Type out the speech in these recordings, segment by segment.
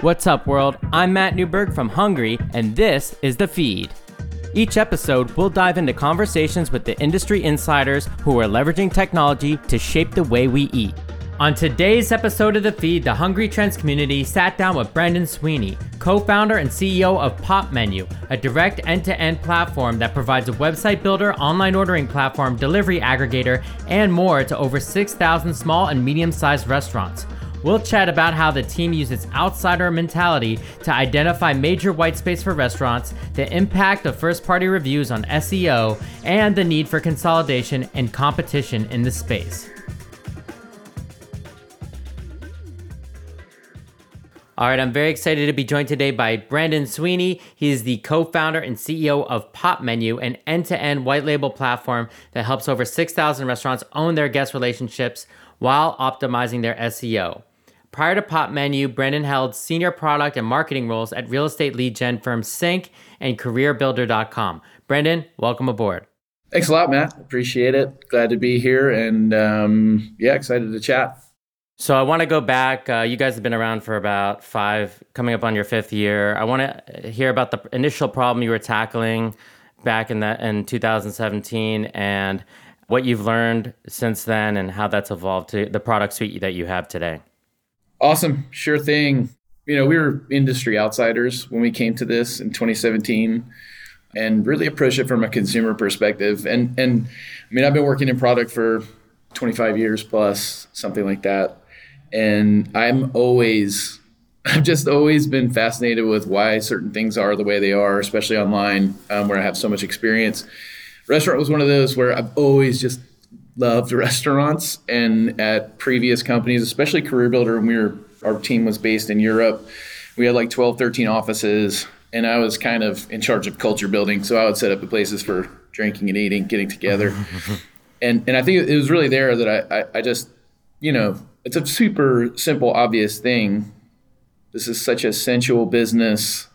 What's up, world? I'm Matt Newberg from Hungry, and this is The Feed. Each episode, we'll dive into conversations with the industry insiders who are leveraging technology to shape the way we eat. On today's episode of The Feed, the Hungry Trends community sat down with Brendan Sweeney, co founder and CEO of Popmenu, a direct end to end platform that provides a website builder, online ordering platform, delivery aggregator, and more to over 6,000 small and medium sized restaurants. We'll chat about how the team uses outsider mentality to identify major white space for restaurants, the impact of first party reviews on SEO, and the need for consolidation and competition in the space. All right, I'm very excited to be joined today by Brendan Sweeney. He is the co founder and CEO of Popmenu, an end to end white label platform that helps over 6,000 restaurants own their guest relationships while optimizing their SEO. Prior to Popmenu, Brendan held senior product and marketing roles at real estate lead gen firm Sync and CareerBuilder.com. Brendan, welcome aboard. Thanks a lot, Matt. Appreciate it. Glad to be here and um, yeah, excited to chat. So I want to go back. Uh, you guys have been around for about five, coming up on your fifth year. I want to hear about the initial problem you were tackling back in that in 2017 and what you've learned since then and how that's evolved to the product suite that you have today. Awesome, sure thing. You know, we were industry outsiders when we came to this in 2017 and really approached it from a consumer perspective. And and I mean, I've been working in product for 25 years plus, something like that and I'm always I've just always been fascinated with why certain things are the way they are, especially online, um, where I have so much experience. Restaurant was one of those where I've always just loved restaurants, and at previous companies, especially CareerBuilder, when we were our team was based in Europe, we had like 12, 13 offices, and I was kind of in charge of culture building. So I would set up the places for drinking and eating, getting together, and and I think it was really there that I, I, I just you know it's a super simple, obvious thing. This is such a sensual business,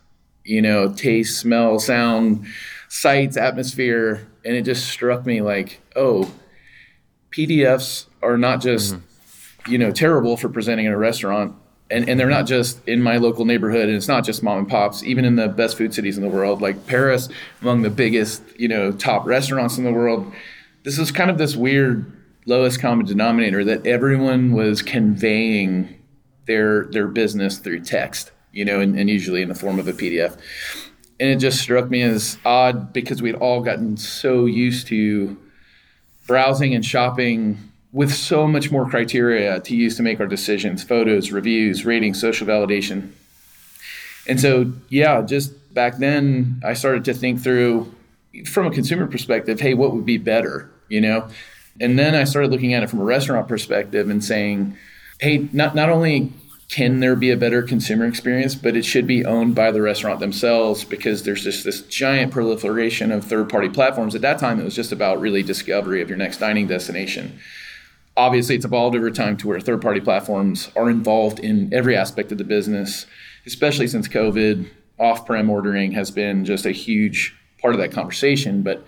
you know, taste, smell, sound, sights, atmosphere. And it just struck me like, oh, PDFs are not just, mm-hmm. you know, terrible for presenting in a restaurant. And, and they're not just in my local neighborhood and it's not just mom and pops even in the best food cities in the world like paris among the biggest you know top restaurants in the world this is kind of this weird lowest common denominator that everyone was conveying their their business through text, you know, and, and usually in the form of a PDF. And it just struck me as odd because we'd all gotten so used to browsing and shopping with so much more criteria to use to make our decisions photos, reviews, ratings, social validation. And so, yeah, just back then, I started to think through from a consumer perspective hey, what would be better? You know, and then I started looking at it from a restaurant perspective and saying, hey, not, not only can mm-hmm. there be a better consumer experience, but it should be owned by the restaurant themselves because there's just this giant proliferation of third party platforms. At that time, it was just about really discovery of your next dining destination. Obviously, it's evolved over time to where third party platforms are involved in every aspect of the business, especially since COVID. Off prem ordering has been just a huge part of that conversation. But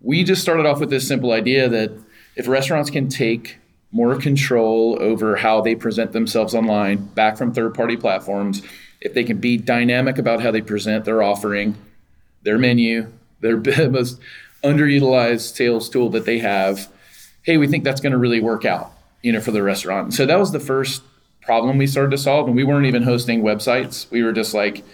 we just started off with this simple idea that if restaurants can take more control over how they present themselves online back from third party platforms, if they can be dynamic about how they present their offering, their menu, their most underutilized sales tool that they have, hey, we think that's going to really work out, you know, for the restaurant. So that was the first problem we started to solve. And we weren't even hosting websites. We were just like,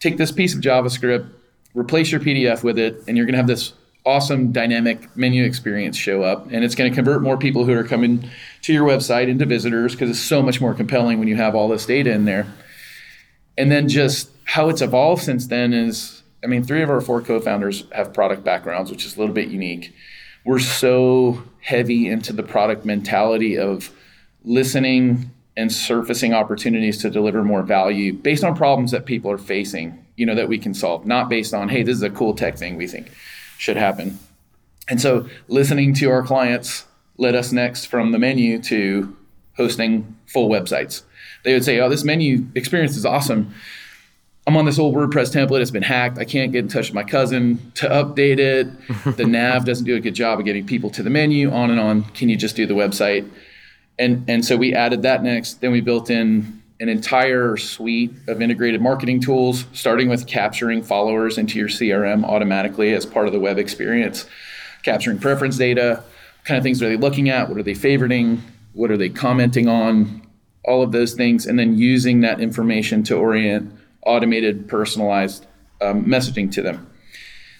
take this piece of JavaScript, replace your PDF with it, and you're going to have this awesome dynamic menu experience show up and it's going to convert more people who are coming to your website into visitors because it's so much more compelling when you have all this data in there. And then just how it's evolved since then is i mean three of our four co-founders have product backgrounds which is a little bit unique. We're so heavy into the product mentality of listening and surfacing opportunities to deliver more value based on problems that people are facing you know that we can solve not based on hey this is a cool tech thing we think should happen. And so listening to our clients led us next from the menu to hosting full websites. They would say, Oh, this menu experience is awesome. I'm on this old WordPress template. It's been hacked. I can't get in touch with my cousin to update it. The nav doesn't do a good job of getting people to the menu, on and on. Can you just do the website? And, and so we added that next. Then we built in an entire suite of integrated marketing tools, starting with capturing followers into your CRM automatically as part of the web experience, capturing preference data, what kind of things are they looking at, what are they favoriting, what are they commenting on, all of those things, and then using that information to orient automated, personalized um, messaging to them.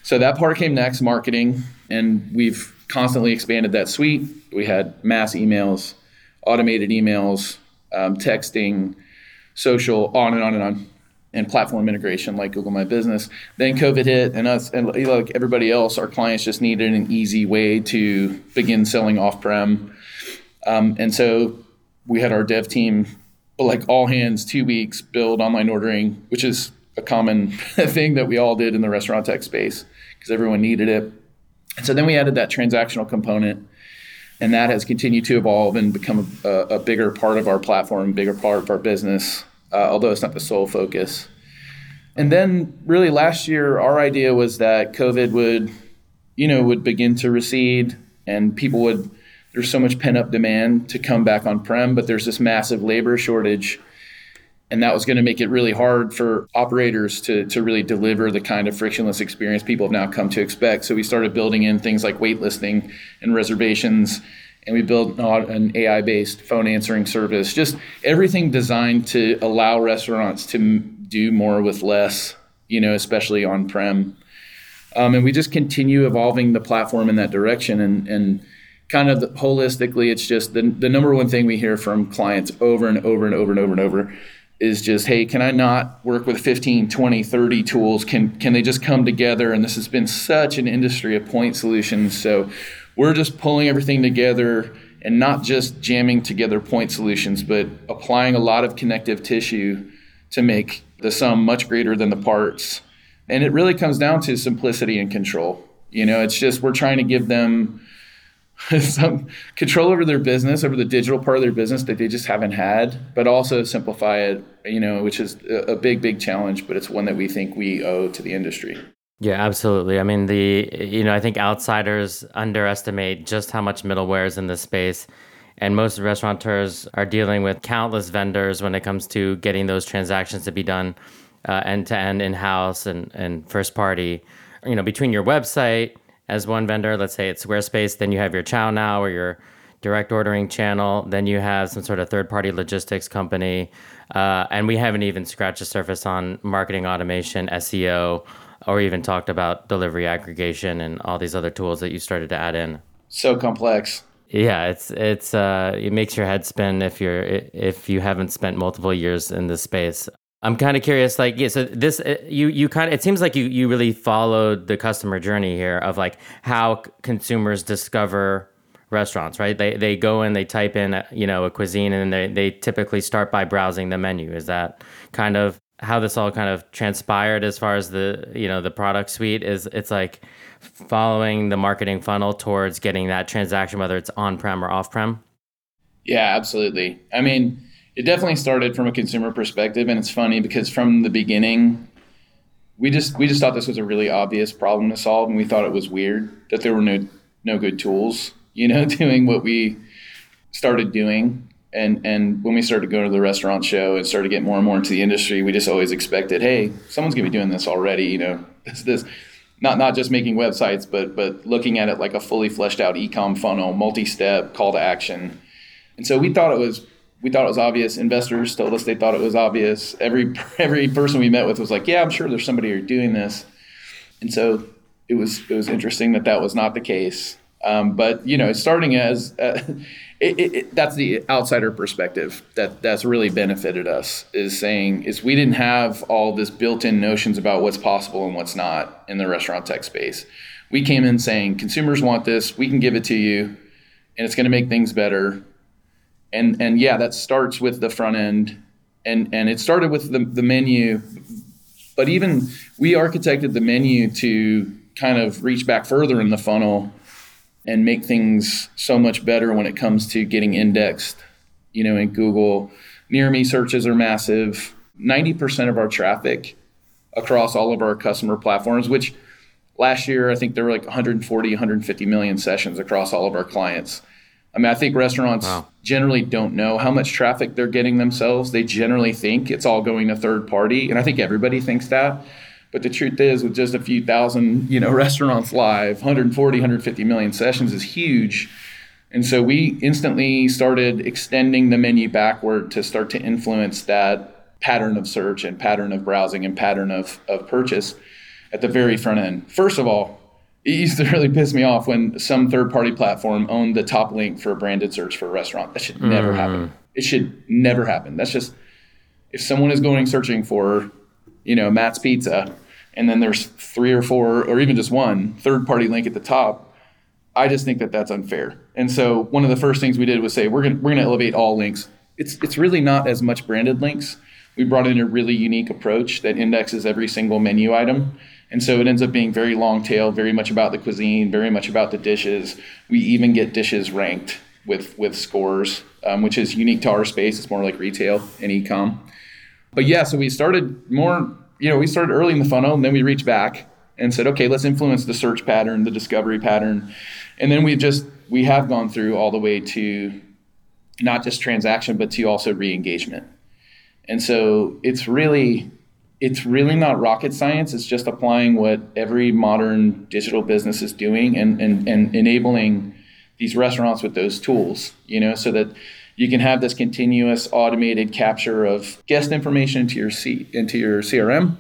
So that part came next, marketing, and we've constantly expanded that suite. We had mass emails, automated emails, um, texting, social, on and on and on, and platform integration like Google My Business. Then COVID hit, and us and like everybody else, our clients just needed an easy way to begin selling off-prem, um, and so we had our dev team, like all hands, two weeks build online ordering, which is a common thing that we all did in the restaurant tech space because everyone needed it. And so then we added that transactional component and that has continued to evolve and become a, a bigger part of our platform, bigger part of our business, uh, although it's not the sole focus. And then, really, last year, our idea was that COVID would, you know, would begin to recede, and people would. There's so much pent up demand to come back on prem, but there's this massive labor shortage and that was going to make it really hard for operators to, to really deliver the kind of frictionless experience people have now come to expect. So we started building in things like waitlisting and reservations, and we built an AI based phone answering service, just everything designed to allow restaurants to do more with less, you know, especially on prem. Um, and we just continue evolving the platform in that direction and, and kind of the, holistically, it's just the, the number one thing we hear from clients over and over and over and over and over is just hey can i not work with 15 20 30 tools? Can can they just come together? And this has been such an industry of point solutions. So we're just pulling everything together and not just jamming together point solutions but applying a lot of connective tissue to make the sum much greater than the parts and it really comes down to simplicity and control you know it's just we're trying to give them some control over their business, over the digital part of their business that they just haven't had, but also simplify it, you know, which is a big, big challenge, but it's one that we think we owe to the industry. Yeah, absolutely. I mean, the, you know, I think outsiders underestimate just how much middleware is in this space. And most restaurateurs are dealing with countless vendors when it comes to getting those transactions to be done end to end in house and, and first party. You know, between your website, as one vendor. Let's say it's Squarespace. Then you have your ChowNow or your direct ordering channel. Then you have some sort of third party logistics company. Uh, and we haven't even scratched the surface on marketing automation, SEO, or even talked about delivery aggregation and all these other tools that you started to add in. So complex. Yeah, it's it's uh, it makes your head spin if you're if you haven't spent multiple years in this space. I'm kind of curious, like, yeah. So this, uh, you, you kind of, it seems like you, you really followed the customer journey here of like how consumers discover restaurants, right? They, they go in, they type in, uh, you know, a cuisine, and they, they typically start by browsing the menu. Is that kind of how this all kind of transpired as far as the, you know, the product suite? Is it's like following the marketing funnel towards getting that transaction, whether it's on prem or off prem. Yeah, absolutely. I mean it definitely started from a consumer perspective, and it's funny because from the beginning, we just we just thought this was a really obvious problem to solve, and we thought it was weird that there were no no good tools, you know, doing what we started doing. And and when we started to go to the restaurant show and started to get more and more into the industry, we just always expected, hey, someone's gonna be doing this already, you know, this this not not just making websites, but but looking at it like a fully fleshed out ecom funnel, multi-step call to action. And so we thought it was we thought it was obvious. Investors told us they thought it was obvious. Every every person we met with was like, "Yeah, I'm sure there's somebody who's doing this." And so it was it was interesting that that was not the case. Um, but you know, starting as uh, it, it, it, that's the outsider perspective that that's really benefited us is saying is we didn't have all this built-in notions about what's possible and what's not in the restaurant tech space. We came in saying consumers want this, we can give it to you, and it's going to make things better and and yeah, that starts with the front end, and and it started with the the menu, but even we architected the menu to kind of reach back further in the funnel and make things so much better when it comes to getting indexed. You know, in Google, near me searches are massive. Ninety percent of our traffic across all of our customer platforms, which last year I think there were like 140, 150 million sessions across all of our clients I mean, I think restaurants wow. generally don't know how much traffic they're getting themselves. They generally think it's all going to third party, and I think everybody thinks that. But the truth is, with just a few thousand, you know, restaurants live, 140, 150 million sessions is huge. And so we instantly started extending the menu backward to start to influence that pattern of search and pattern of browsing and pattern of, of purchase at the very front end. First of all, it used to really piss me off when some third party platform owned the top link for a branded search for a restaurant. That should never mm. happen. It should never happen. That's just if someone is going searching for, you know, Matt's Pizza, and then there's three or four or even just one third party link at the top. I just think that that's unfair. And so one of the first things we did was say we're going we're to elevate all links. It's it's really not as much branded links. We brought in a really unique approach that indexes every single menu item and so it ends up being very long tail, very much about the cuisine, very much about the dishes. We even get dishes ranked with with scores, um, which is unique to our space. It's more like retail and e-com. But yeah, so we started more. You know, we started early in the funnel, and then we reached back and said, okay, let's influence the search pattern, the discovery pattern, and then we just we have gone through all the way to not just transaction, but to also re-engagement. And so it's really it's really not rocket science. It's just applying what every modern digital business is doing and, and, and enabling these restaurants with those tools, you know, so that you can have this continuous automated capture of guest information into your C, into your CRM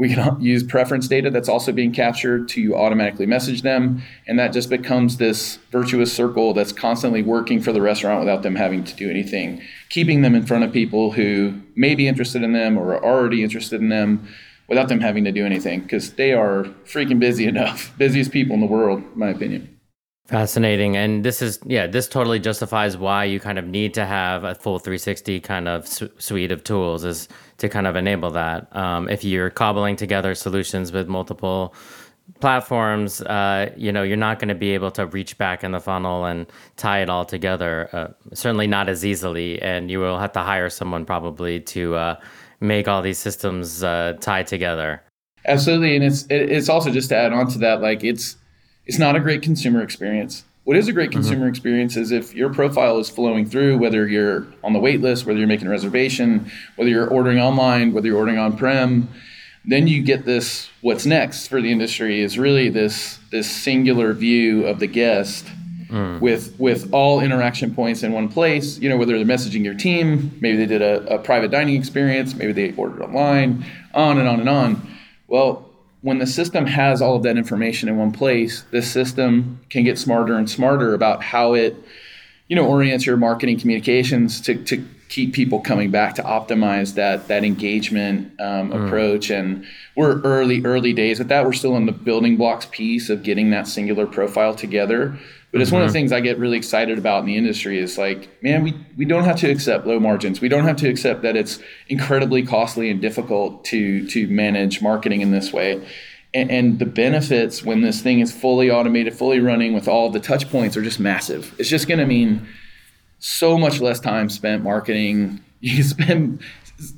we can use preference data that's also being captured to automatically message them. And that just becomes this virtuous circle that's constantly working for the restaurant without them having to do anything, keeping them in front of people who may be interested in them or are already interested in them without them having to do anything because they are freaking busy enough, busiest people in the world, in my opinion. Fascinating. And this is, yeah, this totally justifies why you kind of need to have a full 360 kind of su- suite of tools is to kind of enable that. Um, if you're cobbling together solutions with multiple platforms, uh, you know, you're not going to be able to reach back in the funnel and tie it all together. Uh, certainly not as easily. And you will have to hire someone probably to uh, make all these systems uh, tie together. Absolutely. And it's, it's also just to add on to that, like it's, it's not a great consumer experience. What is a great mm-hmm. consumer mm-hmm. experience is if your profile is flowing through, whether you're on the wait list, whether you're making a reservation, whether you're ordering online, whether you're ordering on prem, then you get this what's next for the industry is really this this singular view of the guest mm. with with all interaction points in one place you know whether they're messaging your team maybe they did a, a private dining experience maybe they ordered online on and on and on well when the system has all of that information in one place, the system can get smarter and smarter about how it, you know, orients your marketing communications to, to keep people coming back to optimize that that engagement um, mm. approach. And we're early, early days with that. We're still in the building blocks piece of getting that singular profile together. But it's mm-hmm. one of the mm-hmm. things I get really excited about in the industry is like, man, we, we don't have to accept low margins. We don't have to accept that it's incredibly costly and difficult to to manage marketing in this way. And, and the benefits when this thing is fully automated, fully running with all the touch points are just massive. It's just going to mean so much less time spent marketing. You spend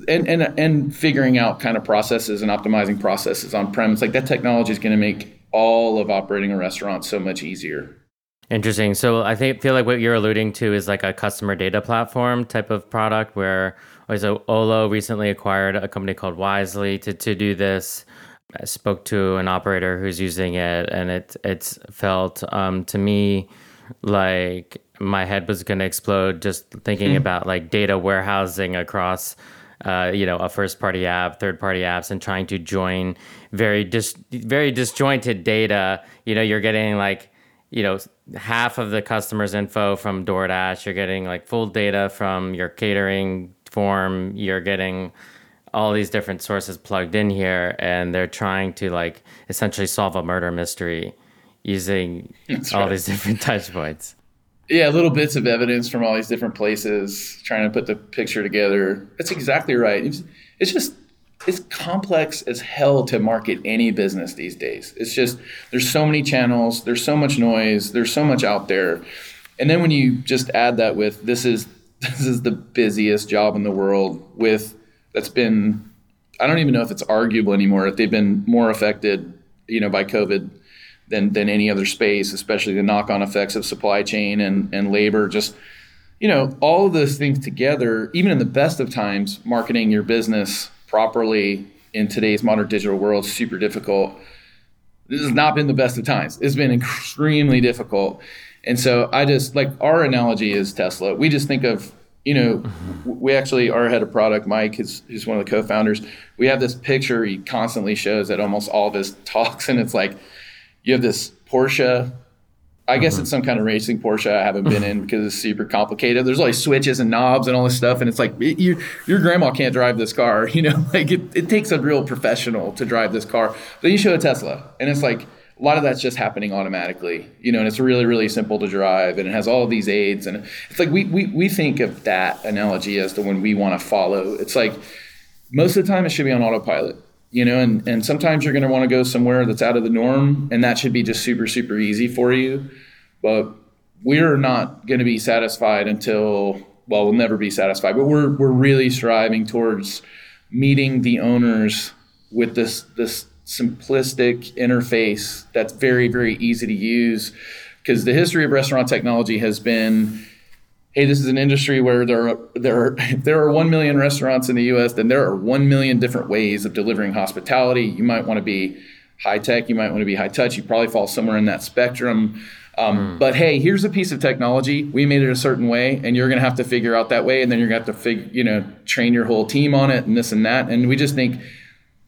and, and and figuring out kind of processes and optimizing processes on premise. Like that technology is going to make all of operating a restaurant so much easier. Interesting. So I think feel like what you're alluding to is like a customer data platform type of product where so Olo recently acquired a company called Wisely to, to do this. I spoke to an operator who's using it and it it's felt um, to me like my head was going to explode just thinking mm. about like data warehousing across uh, you know a first party app third party apps and trying to join very dis- very disjointed data you know you're getting like you know half of the customers info from DoorDash you're getting like full data from your catering form you're getting all these different sources plugged in here and they're trying to like essentially solve a murder mystery using That's all right. these different touch points. Yeah little bits of evidence from all these different places trying to put the picture together. That's exactly right. It's, it's just it's complex as hell to market any business these days. It's just there's so many channels, there's so much noise, there's so much out there. And then when you just add that with this is this is the busiest job in the world with that's been I don't even know if it's arguable anymore if they've been more affected, you know, by COVID than than any other space, especially the knock-on effects of supply chain and and labor. Just you know, all of those things together, even in the best of times, marketing your business properly in today's modern digital world super difficult. This has not been the best of times. It's been extremely difficult. And so I just like our analogy is Tesla. We just think of you know, we actually our head of product, Mike, is one of the co-founders. We have this picture he constantly shows at almost all of his talks, and it's like you have this Porsche. I guess mm-hmm. it's some kind of racing Porsche I haven't been in because it's super complicated. There's like switches and knobs and all this stuff, and it's like it, you, your grandma can't drive this car. You know, like it, it takes a real professional to drive this car. Then you show a Tesla, and it's like a lot of that's just happening automatically, you know, and it's really, really simple to drive and it has all these aids. And it's like we, we, we think of that analogy as the one we want to follow. It's like most of the time it should be on autopilot, you know, and, and sometimes you're going to want to go somewhere that's out of the norm and that should be just super, super easy for you. But we're not going to be satisfied until, well, we'll never be satisfied, but we're, we're really striving towards meeting the owners with this, this simplistic interface that's very, very easy to use. Because the history of restaurant technology has been hey, this is an industry where there are, there are, if there are 1 million restaurants in the US, then there are 1 million different ways of delivering hospitality. You might want to be high tech, you might want to be high touch, you probably fall somewhere in that spectrum. Um, mm. But hey, here's a piece of technology. We made it a certain way, and you're going to have to figure out that way, and then you're going to have to figure, you know, train your whole team on it, and this and that. And we just think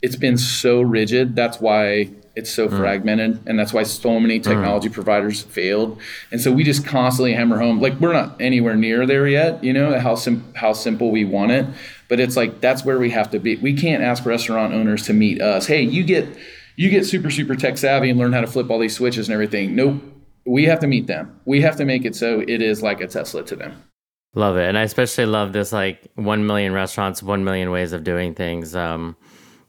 it's been so rigid. That's why it's so mm. fragmented and that's why so many mm. technology mm. providers failed. And so we just constantly hammer home like we're not anywhere near there yet you know how sim- how simple we want it. But it's like that's where we have to be. We can't ask restaurant owners to meet us hey you get you get super super tech savvy and learn how to flip all these switches and everything. Nope. We have to meet them. We have to make it so it is like a tesla to them. Love it. And i especially love this like 1 million restaurants 1 million ways of doing things. Um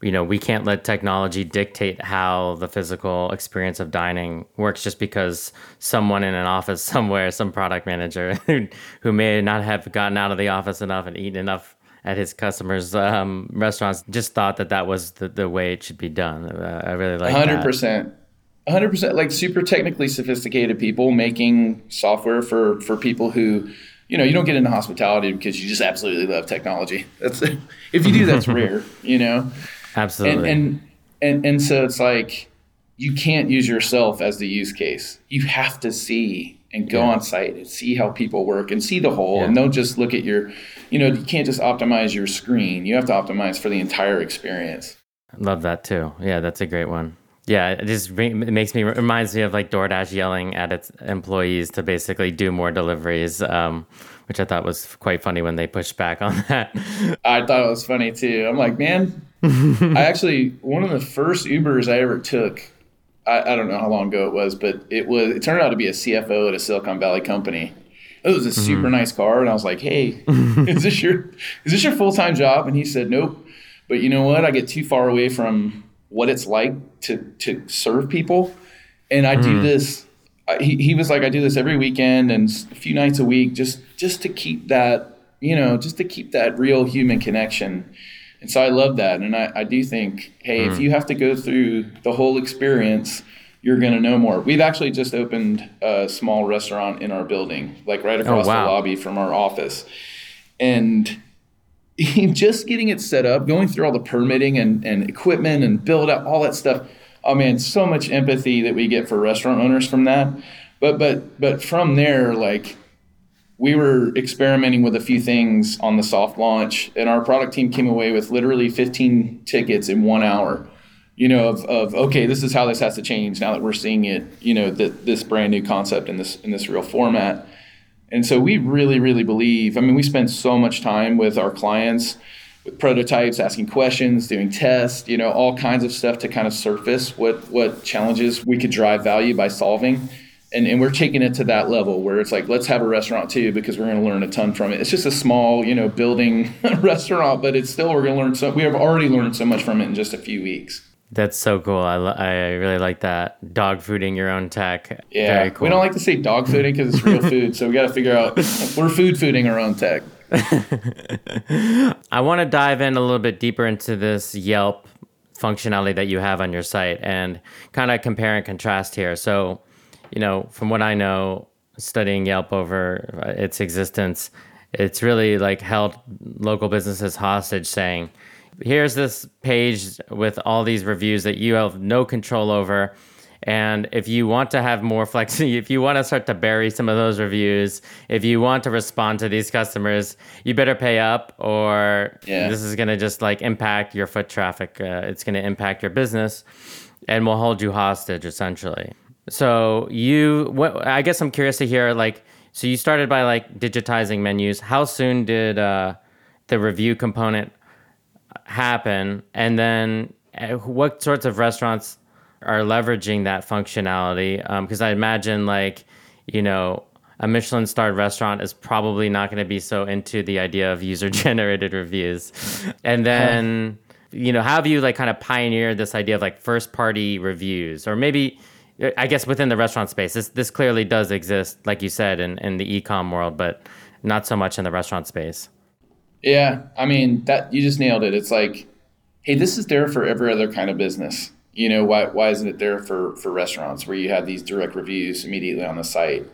you know, we can't let technology dictate how the physical experience of dining works just because someone in an office somewhere, some product manager who, who may not have gotten out of the office enough and eaten enough at his customers' um, restaurants just thought that that was the, the way it should be done. Uh, I really like 100%. That. 100% like super technically sophisticated people making software for for people who you know you don't get into hospitality because you just absolutely love technology that's if you do that's rare you know Absolutely. And, and and and so it's like you can't use yourself as the use case. You have to see and go yeah. on site and see how people work and see the whole yeah. and don't just look at your you know, you can't just optimize your screen. You have to optimize for the entire experience. Love that too. Yeah, that's a great one. Yeah, it just it makes me reminds me of like DoorDash yelling at its employees to basically do more deliveries. Um, which I thought was quite funny when they pushed back on that. I thought it was funny too. I'm like, man, I actually one of the first Ubers I ever took. I, I, don't know how long ago it was, but it was. It turned out to be a CFO at a Silicon Valley company. It was a mm-hmm. super nice car, and I was like, "Hey, is this your is this your full time job?" And he said, "Nope." But you know what? I get too far away from what it's like to to serve people, and I mm. do this he, he was like, I do this every weekend and a few nights a week, just just to keep that, you know, just to keep that real human connection. And so I love that, and I, I do think, hey, mm. if you have to go through the whole experience, you're going to know more. We've actually just opened a small restaurant in our building, like right oh, across oh, wow. the lobby from our office, and just getting it set up, going through all the permitting and, and equipment and build out all that stuff oh man, so much empathy that we get for restaurant owners from that. But but but from there, like we were experimenting with a few things on the soft launch, and our product team came away with literally 15 tickets in one hour. You know, of, of okay, this is how this has to change now that we're seeing it. You know, that this brand new concept in this in this real format. And so we really, really believe. I mean, we spend so much time with our clients with prototypes, asking questions, doing tests, you know, all kinds of stuff to kind of surface what what challenges we could drive value by solving. And, and we're taking it to that level where it's like let's have a restaurant too because we're going to learn a ton from it. It's just a small, you know, building restaurant, but it's still we're going to learn so we have already learned so much from it in just a few weeks. That's so cool. I, I really like that. Dog fooding your own tech. Yeah. Cool. We don't like to say dog fooding because it's real food. So we got to figure out we're food fooding our own tech. I want to dive in a little bit deeper into this Yelp functionality that you have on your site and kind of compare and contrast here. So, you know, from what I know, studying Yelp over its existence, it's really like held local businesses hostage saying, here's this page with all these reviews that you have no control over. And if you want to have more flexibility, if you want to start to bury some of those reviews, if you want to respond to these customers, you better pay up or yeah. this is going to just like impact your foot traffic. Uh, it's going to impact your business and we'll hold you hostage essentially. So you, what, I guess I'm curious to hear like, so you started by like digitizing menus. How soon did uh, the review component happen? And then uh, what sorts of restaurants are leveraging that functionality? Because um, I imagine like, you know, a Michelin starred restaurant is probably not going to be so into the idea of user generated reviews. And then, you know, how have you like kind of pioneered this idea of like first party reviews or maybe I guess within the restaurant space, this this clearly does exist, like you said, in, in the e-com world, but not so much in the restaurant space. Yeah, I mean that you just nailed it. It's like, hey, this is there for every other kind of business. You know, why why isn't it there for for restaurants where you have these direct reviews immediately on the site?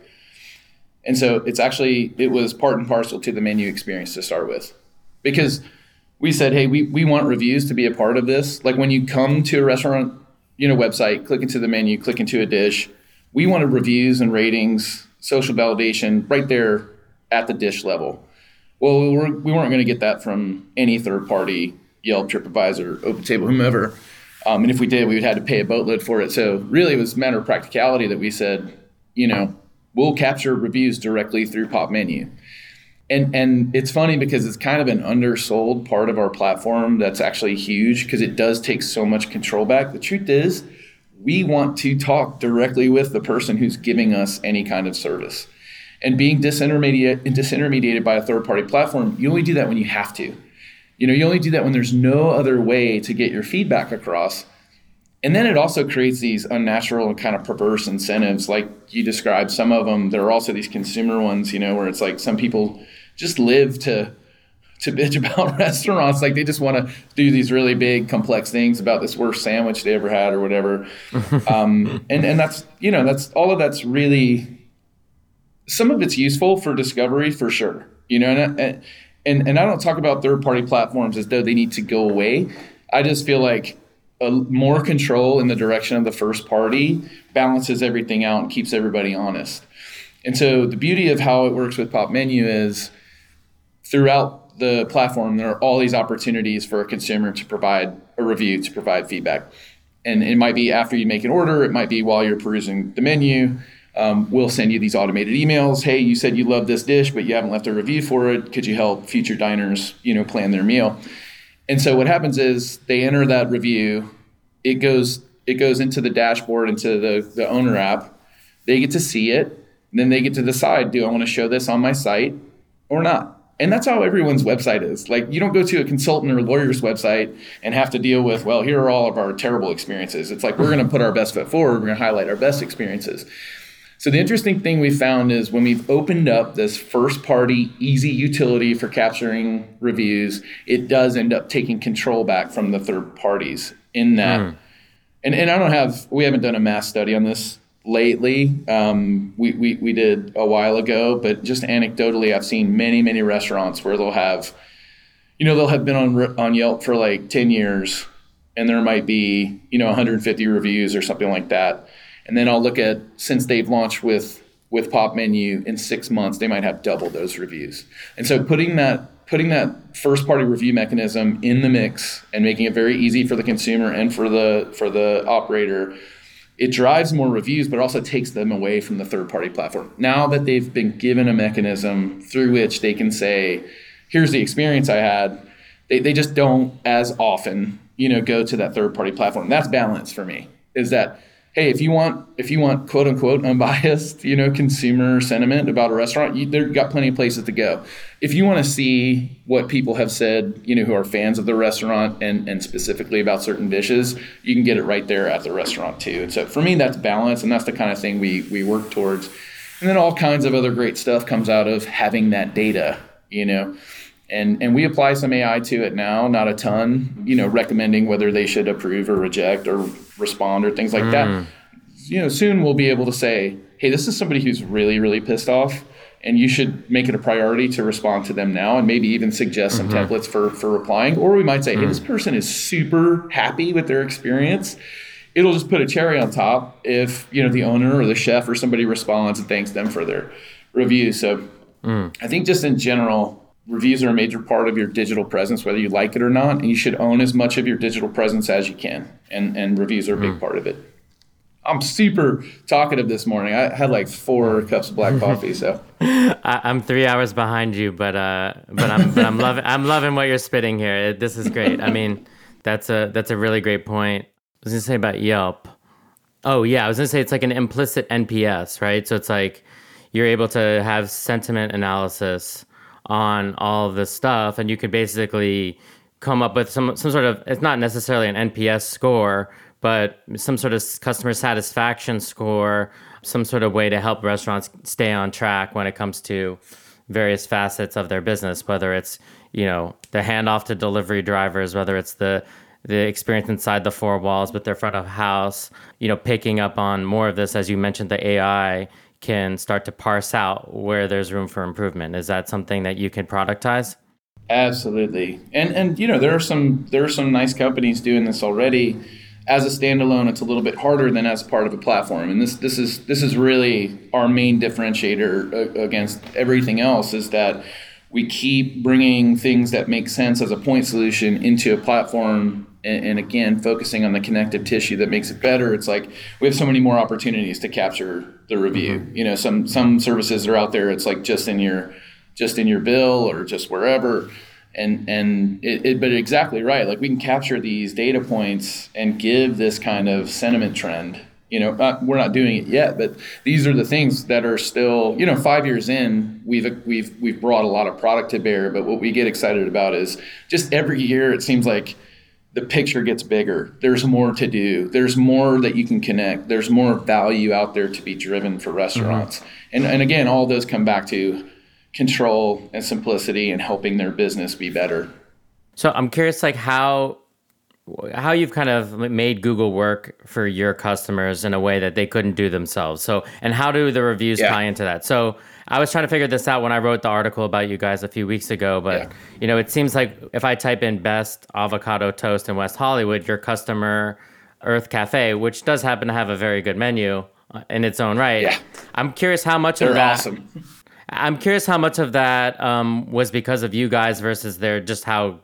And so it's actually it was part and parcel to the menu experience to start with, because we said, hey, we we want reviews to be a part of this. Like when you come to a restaurant you know website, click into the menu, click into a dish. We wanted reviews and ratings, social validation right there at the dish level. Well, we weren't, we weren't going to get that from any third party, Yelp, TripAdvisor, OpenTable, whomever. Um, and if we did, we would have to pay a boatload for it. So really, it was a matter of practicality that we said, you know, we'll capture reviews directly through Popmenu and and it's funny because it's kind of an undersold part of our platform that's actually huge because it does take so much control back. The truth is, we want to talk directly with the person who's giving us any kind of service. And being disintermediate disintermediated by a third party platform, you only do that when you have to. You know, you only do that when there's no other way to get your feedback across. And then it also creates these unnatural and kind of perverse incentives, like you described. Some of them, there are also these consumer ones, you know, where it's like some people just live to to bitch about restaurants. Like they just want to do these really big, complex things about this worst sandwich they ever had or whatever. um, and and that's you know that's all of that's really some of it's useful for discovery for sure. You know, and and and I don't talk about third party platforms as though they need to go away. I just feel like a, more control in the direction of the first party balances everything out and keeps everybody honest. And so the beauty of how it works with Popmenu is throughout the platform, there are all these opportunities for a consumer to provide a review, to provide feedback. And it might be after you make an order, it might be while you're perusing the menu. Um, we'll send you these automated emails. Hey, you said you love this dish, but you haven't left a review for it. Could you help future diners, you know, plan their meal? And so what happens is they enter that review. It goes it goes into the dashboard, into the, the owner app. They get to see it. Then they get to decide, do I want to show this on my site or not? And that's how everyone's website is. Like, you don't go to a consultant or lawyer's website and have to deal with, well, here are all of our terrible experiences. It's like, we're going to put our best foot forward. We're going to highlight our best experiences. So, the interesting thing we found is when we've opened up this first party, easy utility for capturing reviews, it does end up taking control back from the third parties in that. Mm. And, and I don't have, we haven't done a mass study on this lately. Um, we, we, we did a while ago, but just anecdotally, I've seen many, many restaurants where they'll have, you know, they'll have been on, on Yelp for like 10 years and there might be, you know, 150 reviews or something like that. And then I'll look at since they've launched with with Popmenu in six months, they might have double those reviews. And so putting that putting that first party review mechanism in the mix and making it very easy for the consumer and for the for the operator it drives more reviews, but also takes them away from the third party platform. Now that they've been given a mechanism through which they can say, here's the experience I had, they, they just don't as often, you know, go to that third party platform. That's balance for me, is that hey, if you want if you want quote unquote unbiased, you know, consumer sentiment about a restaurant, you have got plenty of places to go. If you want to see what people have said, you know, who are fans of the restaurant and and specifically about certain dishes, you can get it right there at the restaurant too. And so for me, that's balance, and that's the kind of thing we we work towards. And then all kinds of other great stuff comes out of having that data, you know. And, and we apply some AI to it now, not a ton, you know, recommending whether they should approve or reject or respond or things like mm. that. You know, soon we'll be able to say, hey, this is somebody who's really, really pissed off and you should make it a priority to respond to them now and maybe even suggest some mm-hmm. templates for for replying or we might say hey this mm. person is super happy with their experience it'll just put a cherry on top if you know the owner or the chef or somebody responds and thanks them for their review so mm. i think just in general reviews are a major part of your digital presence whether you like it or not and you should own as much of your digital presence as you can and and reviews are a big mm. part of it I'm super talkative this morning. I had like four cups of black coffee, so I, am three hours behind you, but uh, but I'm but I'm loving I'm loving what you're spitting here. This is great. I mean, that's a that's a really great point. I was gonna say about Yelp. Oh yeah, I was gonna say it's like an implicit NPS, right? So it's like you're able to have sentiment analysis on all this stuff, and you could basically come up with some some sort of it's not necessarily an NPS score but some sort of customer satisfaction score, some sort of way to help restaurants stay on track when it comes to various facets of their business, whether it's, you know, the handoff to delivery drivers, whether it's the the experience inside the four walls with their front of house, you know, picking up on more of this as you mentioned the AI can start to parse out where there's room for improvement. Is that something that you can productize? Absolutely. And and you know, there are some there are some nice companies doing this already as a standalone, it's a little bit harder than as part of a platform. And this this is this is really our main differentiator uh, against everything else is that we keep bringing things that make sense as a point solution into a platform and, and, again focusing on the connective tissue that makes it better. It's like we have so many more opportunities to capture the review. Mm-hmm. you know some some services are out there it's like just in your just in your bill or just wherever. And and it, it, but exactly right. Like we can capture these data points and give this kind of sentiment trend you know not, we're not doing it yet but these are the things that are still you know five years in we've we've we've brought a lot of product to bear but what we get excited about is just every year it seems like the picture gets bigger there's more to do there's more that you can connect there's more value out there to be driven for restaurants mm-hmm. and and again all those come back to control and simplicity and helping their business be better. So I'm curious, like how how you've kind of made Google work for your customers in a way that they couldn't do themselves. So, and how do the reviews yeah. tie into that? So, I was trying to figure this out when I wrote the article about you guys a few weeks ago, but yeah. you know, it seems like if I type in best avocado toast in West Hollywood, your customer Earth Cafe, which does happen to have a very good menu uh, in its own right. Yeah. I'm curious how much They're of that awesome. I'm curious how much of that um, was because of you guys versus their just how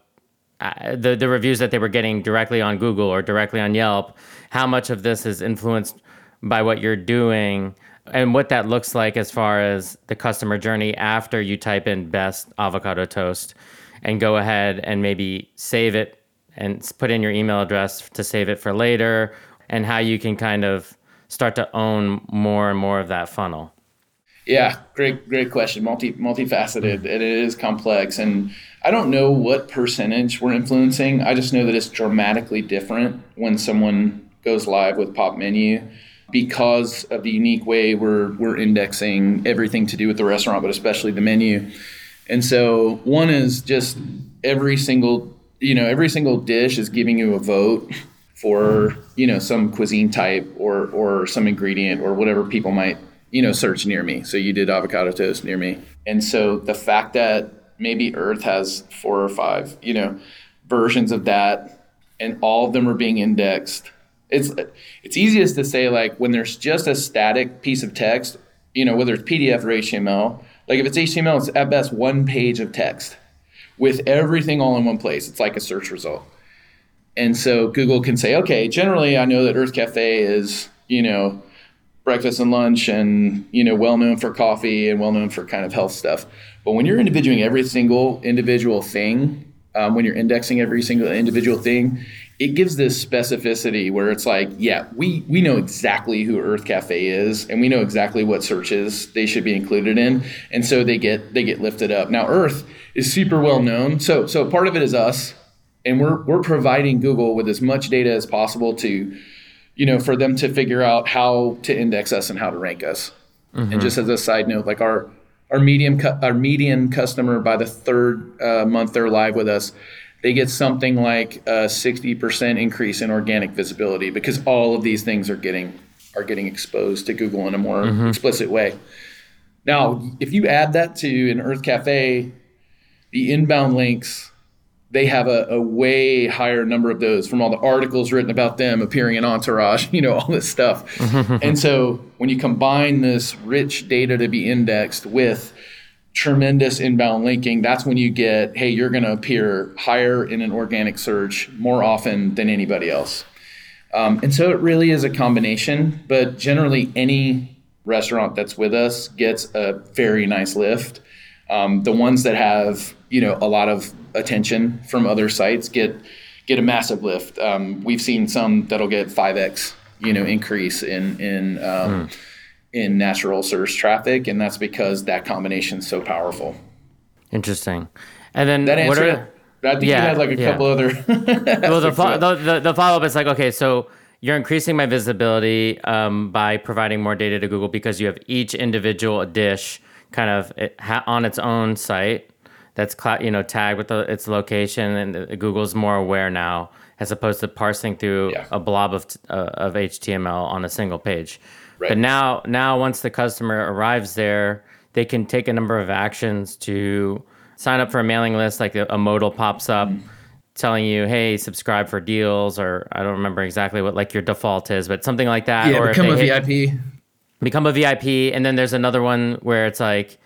uh, the the reviews that they were getting directly on Google or directly on Yelp. How much of this is influenced by what you're doing and what that looks like as far as the customer journey after you type in best avocado toast and go ahead and maybe save it and put in your email address to save it for later and how you can kind of start to own more and more of that funnel. Yeah, great, great question. Multi, multifaceted, and it is complex. And I don't know what percentage we're influencing. I just know that it's dramatically different when someone goes live with Popmenu because of the unique way we're we're indexing everything to do with the restaurant, but especially the menu. And so one is just every single you know every single dish is giving you a vote for you know some cuisine type or or some ingredient or whatever people might you know, search near me. So you did avocado toast near me. And so the fact that maybe Earth has four or five, you know, versions of that and all of them are being indexed. It's it's easiest to say like when there's just a static piece of text, you know, whether it's PDF or HTML, like if it's HTML, it's at best one page of text with everything all in one place. It's like a search result. And so Google can say, okay, generally I know that Earth Cafe is, you know, breakfast and lunch and you know well known for coffee and well known for kind of health stuff. But when you're individuating every single individual thing um, when you're indexing every single individual thing it gives this specificity where it's like yeah we we know exactly who earth cafe is and we know exactly what searches they should be included in. And so they get they get lifted up. Now earth is super well known. So so part of it is us and we're we're providing google with as much data as possible to you know, for them to figure out how to index us and how to rank us. Mm-hmm. And just as a side note, like our our medium cu- our median customer by the third uh, month they're live with us they get something like a 60% increase in organic visibility because all of these things are getting are getting exposed to Google in a more mm-hmm. explicit way. Now, if you add that to an Earth Cafe, the inbound links, they have a, a, way higher number of those from all the articles written about them appearing in Entourage, you know, all this stuff. and so when you combine this rich data to be indexed with tremendous inbound linking, that's when you get, hey, you're going to appear higher in an organic search more often than anybody else. Um, and so it really is a combination, but generally any restaurant that's with us gets a very nice lift. Um, the ones that have you know a lot of attention from other sites get get a massive lift. Um, we've seen some that'll get five x you know increase in in mm in natural search traffic, and that's because that combination is so powerful. Interesting. And then that answer. Are, I think yeah, you had like a yeah. couple other. well, the, fo- the, the, the follow up is like, okay, so you're increasing my visibility um, by providing more data to Google because you have each individual dish kind of on its own site that's you know tagged with the, its location, and Google's more aware now as opposed to parsing through yeah. a blob of uh, of HTML on a single page. Right. But now, now once the customer arrives there, they can take a number of actions to sign up for a mailing list. Like a, a modal pops up. Mm. Telling you, hey, subscribe for deals, or I don't remember exactly what like your default is, but something like that. Yeah, or become a hit, VIP. Become a VIP, and then there's another one where it's like,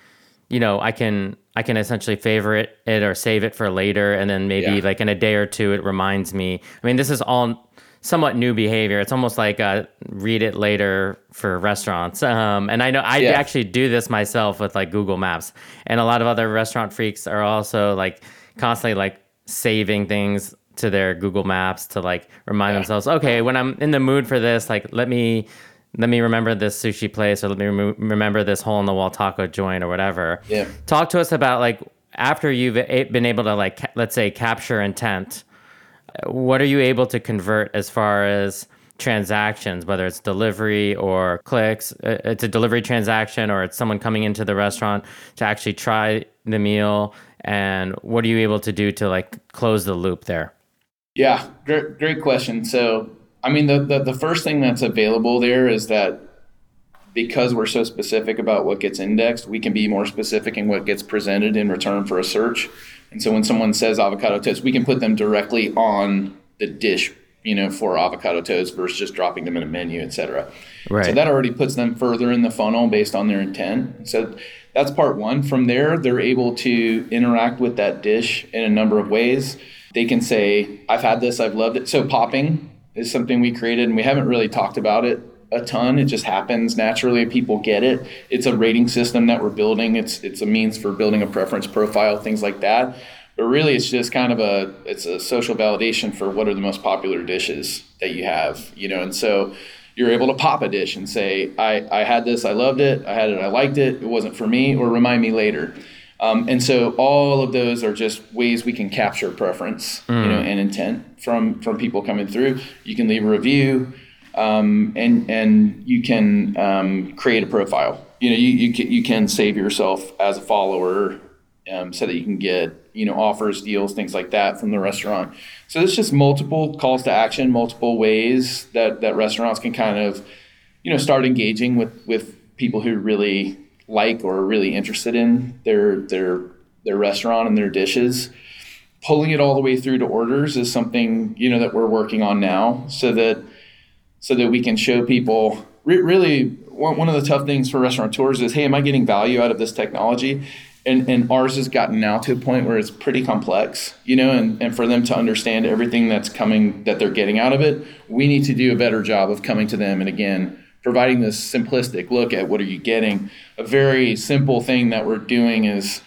you know, I can I can essentially favorite it or save it for later, and then maybe yeah. like in a day or two, it reminds me. I mean, this is all somewhat new behavior. It's almost like uh, read it later for restaurants. Um, and I know I yeah. actually do this myself with like Google Maps, and a lot of other restaurant freaks are also like constantly like saving things to their Google Maps to like remind yeah. themselves, okay, when I'm in the mood for this, like let me let me remember this sushi place or let me rem- remember this hole in the wall taco joint or whatever. Yeah. Talk to us about like after you've been able to like let's say capture intent what are you able to convert as far as transactions, whether it's delivery or clicks? Uh, it's a delivery transaction or it's someone coming into the restaurant to actually try the meal. And what are you able to do to like close the loop there? Yeah, great, great question. So, I mean, the, the, the first thing that's available there is that because we're so specific about what gets indexed, we can be more specific in what gets presented in return for a search. And so when someone says avocado toast, we can put them directly on the dish, you know, for avocado toast versus just dropping them in a menu, et cetera. Right. So that already puts them further in the funnel based on their intent. So that's part one. From there, they're able to interact with that dish in a number of ways. They can say, I've had this, I've loved it. So popping is something we created and we haven't really talked about it a ton. It just happens naturally. People get it. It's a rating system that we're building. It's it's a means for building a preference profile, things like that. But really, it's just kind of a it's a social validation for what are the most popular dishes that you have, you know. And so you're able to pop a dish and say, I, I had this, I loved it, I had it, I liked it, it wasn't for me, or remind me later. Um, and so all of those are just ways we can capture preference, mm. you know, and intent from from people coming through. You can leave a review um, and and you can um, create a profile. You know, you you can, you can save yourself as a follower um, so that you can get you know offers, deals, things like that from the restaurant. So there's just multiple calls to action, multiple ways that that restaurants can kind of you know start engaging with with people who really like or really interested in their their their restaurant and their dishes pulling it all the way through to orders is something you know that we're working on now so that so that we can show people re- really one of the tough things for restaurateurs is hey am i getting value out of this technology? And, and ours has gotten now to a point where it's pretty complex you know and, and for them to understand everything that's coming that they're getting out of it we need to do a better job of coming to them and again providing this simplistic look at what are you getting a very simple thing that we're doing is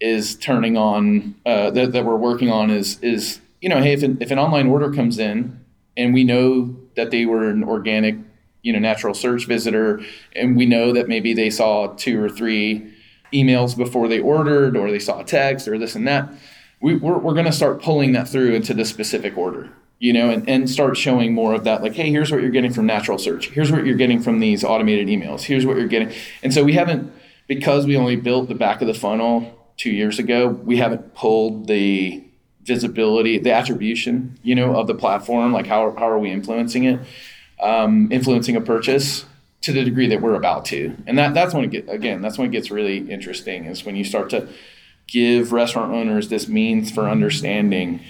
is turning on uh, that, that we're working on is is you know hey if an, if an online order comes in and we know that they were an organic, you know, natural search visitor, and we know that maybe they saw two or three emails before they ordered, or they saw a text, or this and that. We, we're, we're going to start pulling that through into the specific order you know, and, and start showing more of that, like, hey, here's what you're getting from natural search. Here's what you're getting from these automated emails. Here's what you're getting. And so we haven't because we only built the back of the funnel two years ago, we haven't pulled the visibility, the attribution, you know, of the platform. Like how, how are we influencing it, um, influencing a purchase to the degree that we're about to. And that, that's when it get, again, that's when it gets really interesting is when you start to give restaurant owners this means for understanding,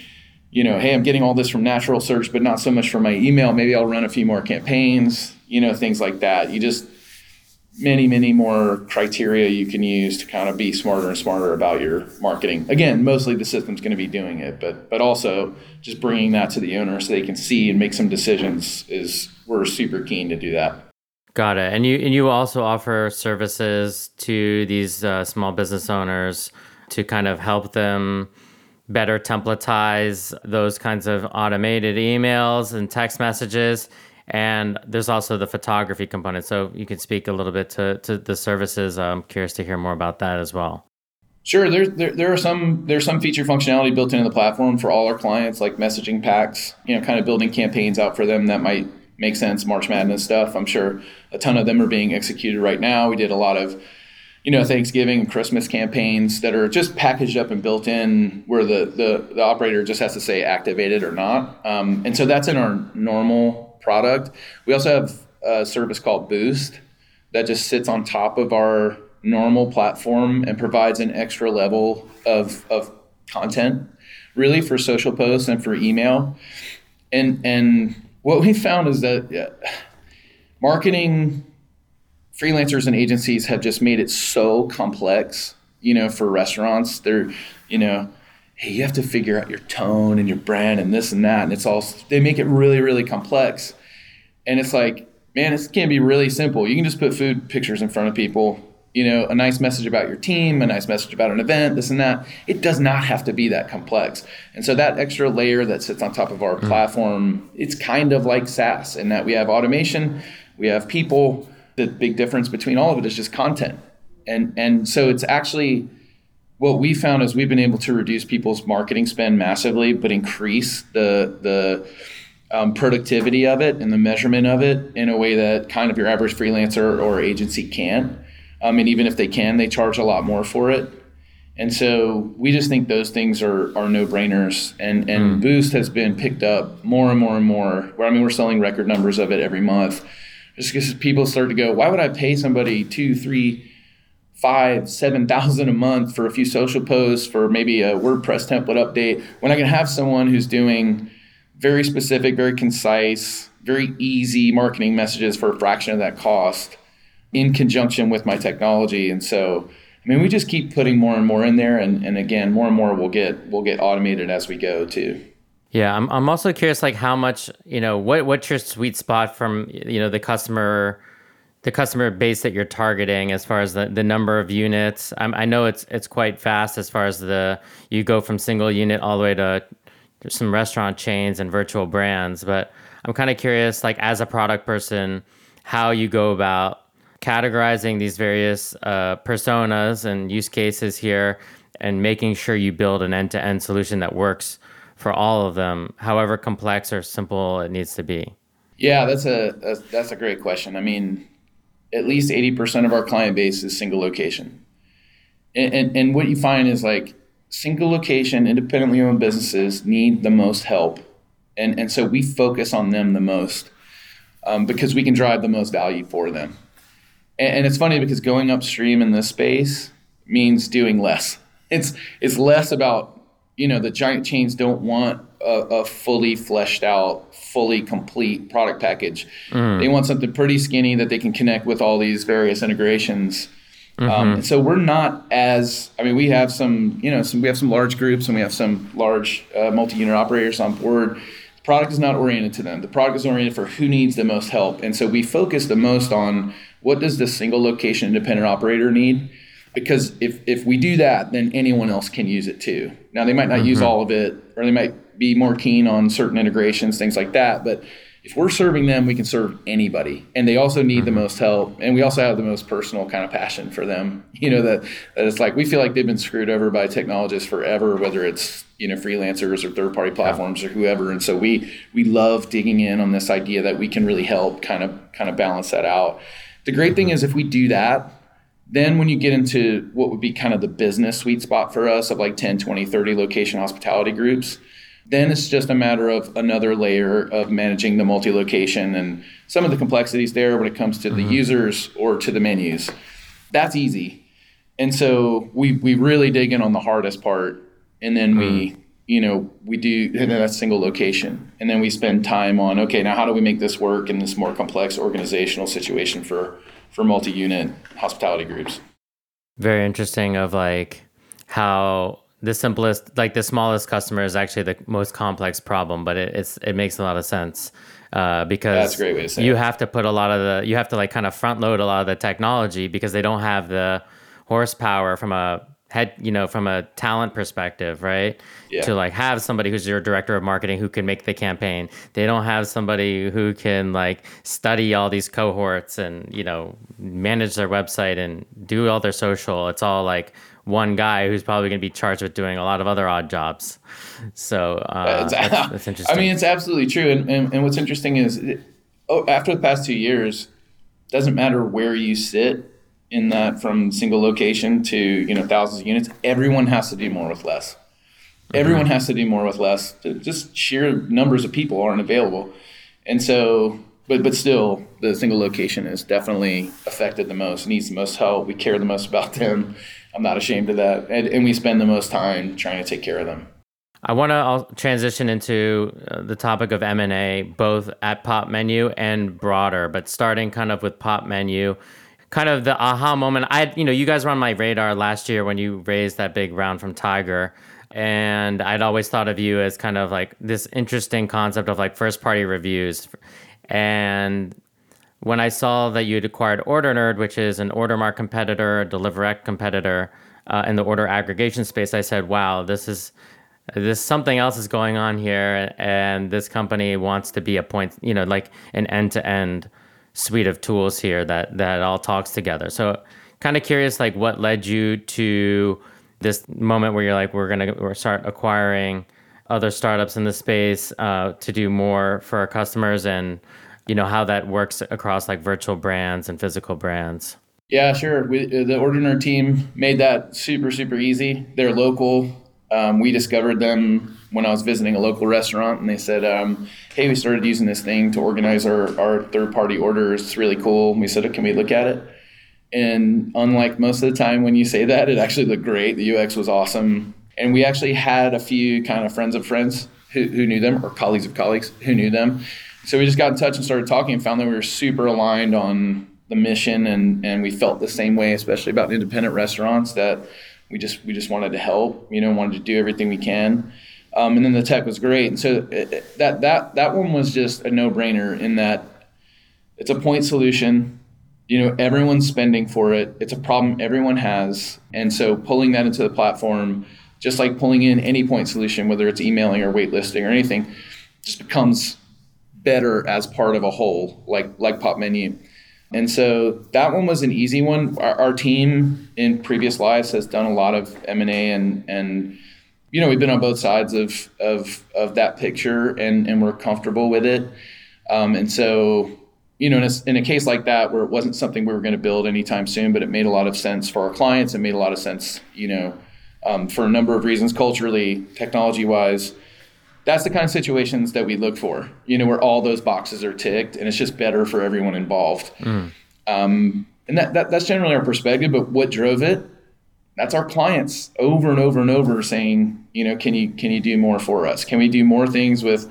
you know, hey, I'm getting all this from natural search, but not so much from my email. Maybe I'll run a few more campaigns, you know, things like that. You just, many, many more criteria you can use to kind of be smarter and smarter about your marketing. Again, mostly the system's going to be doing it, but but also just bringing that to the owner so they can see and make some decisions is we're super keen to do that. Got it. And you and you also offer services to these uh, small business owners to kind of help them better templatize those kinds of automated emails and text messages and there's also the photography component. So you can speak a little bit to, to the services. I'm curious to hear more about that as well. Sure. There, there, there are some there's some feature functionality built into the platform for all our clients, like messaging packs. You know, kind of building campaigns out for them that might make sense. March Madness stuff. I'm sure a ton of them are being executed right now. We did a lot of you know Thanksgiving and Christmas campaigns that are just packaged up and built in, where the the, the operator just has to say activated or not. Um, and so that's in our normal product. We also have a service called Boost that just sits on top of our normal platform and provides an extra level of, of content really for social posts and for email. And and what we found is that yeah, marketing freelancers and agencies have just made it so complex, you know, for restaurants. They're, you know, hey, you have to figure out your tone and your brand and this and that. And it's all, they make it really, really complex. And it's like, man, this can be really simple. You can just put food pictures in front of people, you know, a nice message about your team, a nice message about an event, this and that. It does not have to be that complex. And so that extra layer that sits on top of our mm. platform, it's kind of like SaaS in that we have automation, we have people. The big difference between all of it is just content. And and so it's actually what we found is we've been able to reduce people's marketing spend massively, but increase the the um, productivity of it and the measurement of it in a way that kind of your average freelancer or agency can't. Um, and even if they can, they charge a lot more for it. And so we just think those things are are no brainers. And and mm. Boost has been picked up more and more and more. Where I mean, we're selling record numbers of it every month. Just because people start to go, why would I pay somebody two, three, five, seven thousand a month for a few social posts, for maybe a WordPress template update, when I can have someone who's doing very specific, very concise, very easy marketing messages for a fraction of that cost in conjunction with my technology. And so I mean we just keep putting more and more in there and, and again more and more will get will get automated as we go too. Yeah, I'm I'm also curious like how much, you know, what what's your sweet spot from you know the customer the customer base that you're targeting as far as the, the number of units? I'm, i know it's it's quite fast as far as the you go from single unit all the way to some restaurant chains and virtual brands but i'm kind of curious like as a product person how you go about categorizing these various uh, personas and use cases here and making sure you build an end-to-end solution that works for all of them however complex or simple it needs to be yeah that's a that's, that's a great question i mean at least 80% of our client base is single location. And, and, and, what you find is like single location, independently owned businesses need the most help. And, and so we focus on them the most um, because we can drive the most value for them. And, and it's funny because going upstream in this space means doing less. It's, it's less about, you know, the giant chains don't want a, a, fully fleshed out, fully complete product package. Mm. They want something pretty skinny that they can connect with all these various integrations. Um, mm-hmm. Um, so we're not as I mean we have some you know some we have some large groups and we have some large uh, multi-unit operators on board. The product is not oriented to them. The product is oriented for who needs the most help, and so we focus the most on what does the single location independent operator need because if if we do that then anyone else can use it too now they might not mm-hmm. use all of it or they might be more keen on certain integrations, things like that. But if we're serving them, we can serve anybody. And they also need the mm-hmm. most help. And we also have the most personal kind of passion for them. You know, that, that it's like we feel like they've been screwed over by technologists forever, whether it's, you know, freelancers or third party platforms or whoever. And so we we love digging in on this idea that we can really help kind of kind of balance that out. The great thing mm-hmm. is if we do that, Then when you get into what would be kind of the business sweet spot for us of like 10, 20, 30 location hospitality groups, then it's just a matter of another layer of managing the multi-location and some of the complexities there when it comes to mm-hmm. the users or to the menus. That's easy. And so we we really dig in on the hardest part and then mm-hmm. we you know we do that single location and then we spend time on okay now how do we make this work in this more complex organizational situation for for multi-unit hospitality groups very interesting of like how the simplest like the smallest customer is actually the most complex problem but it, it's it makes a lot of sense uh, because That's a great way to say you it. have to put a lot of the you have to like kind of front load a lot of the technology because they don't have the horsepower from a head you know from a talent perspective right? Yeah. to like have somebody who's your director of marketing who can make the campaign. They don't have somebody who can like study all these cohorts and you know manage their website and do all their social. It's all like one guy who's probably going to be charged with doing a lot of other odd jobs. So uh, that's, that's, interesting i mean it's absolutely true. And, and, and what's interesting is it, oh, after the past two years doesn't matter where you sit in that from single location to you know thousands of units everyone has to do more with less. Mm-hmm. everyone has to do more with less. Just sheer numbers of people aren't available. And so but but still the single location is definitely affected the most needs the most help. We care the most about them. I'm not ashamed of that. And, and we spend the most time trying to take care of them. I want to transition into uh, the topic of M&A, both at Popmenu and broader, but starting kind of with Popmenu kind of the aha moment. I, you know, you guys were on my radar last year when you raised that big round from Tiger. And I'd always thought of you as kind of like this interesting concept of like first party reviews. And when I saw that you'd acquired OrderNerd, which is an Ordermark competitor, a Deliverect competitor uh, in the order aggregation space, I said, wow, this is this something else is going on here and this company wants to be a point you know like an end to end suite of tools here that that all talks together. So kind of curious like what led you to this moment where you're like we're going to start acquiring other startups in the space uh, to do more for our customers? And you know how that works across like virtual brands and physical brands. Yeah sure. We, the OrderNerd team made that super super easy. They're local. Um, we discovered them when I was visiting a local restaurant, and they said, um, "Hey, we started using this thing to organize our, our third party orders. It's really cool." And we said, "Can we look at it?" And unlike most of the time when you say that, it actually looked great. The UX was awesome, and we actually had a few kind of friends of friends who, who knew them, or colleagues of colleagues who knew them. So we just got in touch and started talking, and found that we were super aligned on the mission, and and we felt the same way, especially about independent restaurants that we just we just wanted to help, you know, wanted to do everything we can. Um, and then the tech was great. And so it, uh, that that that one was just a no brainer in that it's a point solution. You know, everyone's spending for it. It's a problem everyone has, and so pulling that into the platform, just like pulling in any point solution, whether it's emailing or waitlisting or anything, just becomes better as part of a whole, like like Popmenu. And so that one was an easy one. Our, our team in previous lives has done a lot of M and A, and and you know we've been on both sides of of of that picture, and and we're comfortable with it. Um, and so you know, in a, in a case like that where it wasn't something we were going to build anytime soon, but it made a lot of sense for our clients. It made a lot of sense, you know, um, for a number of reasons, culturally, technology wise that's the kind of situations that we look for, you know, where all those boxes are ticked and it's just better for everyone involved. Mm. Um, and that, that, that's generally our perspective, but what drove it? That's our clients over and over and over saying, you know, can you, can you do more for us? Can we do more things with,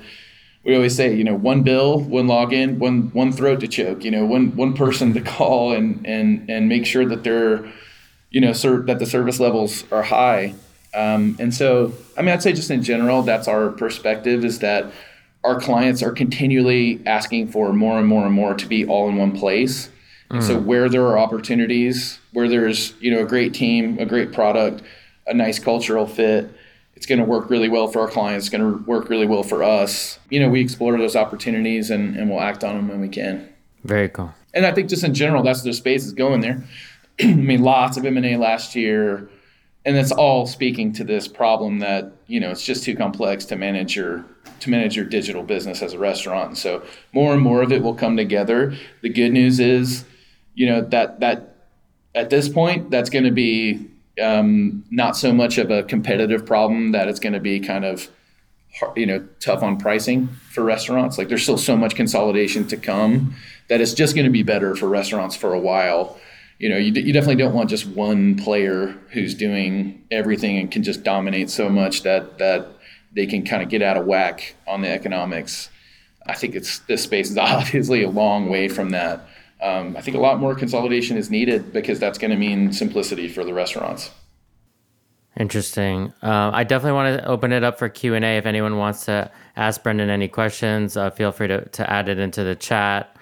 we always say, you know, one bill, one login, one, one throat to choke, you know, one, one person to call and, and, and make sure that they're, you know, ser- that the service levels are high. Um, and so, I mean, I'd say just in general, that's our perspective is that our clients are continually asking for more and more and more to be all in one place. Mm. So where there are opportunities, where there's you know a great team, a great product, a nice cultural fit, it's going to work really well for our clients. It's going to work really well for us. You know, we explore those opportunities and, and we'll act on them when we can. Very cool. And I think just in general, that's the space is going there. I mean, lots of M and A last year and it's all speaking to this problem that you know it's just too complex to manage your to manage your digital business as a restaurant. And so more and more of it will come together. The good news is, you know, that that at this point, that's going to be um, not so much of a competitive problem that it's going to be kind of you know tough on pricing for restaurants. Like there's still so much consolidation to come that it's just going to be better for restaurants for a while. You know, you, you definitely don't want just one player who's doing everything and can just dominate so much that that they can kind of get out of whack on the economics. I think it's this space is obviously a long way from that. Um, I think a lot more consolidation is needed because that's going to mean simplicity for the restaurants. Interesting. Uh, I definitely want to open it up for Q and A. If anyone wants to ask Brendan any questions, uh, feel free to, to add it into the chat.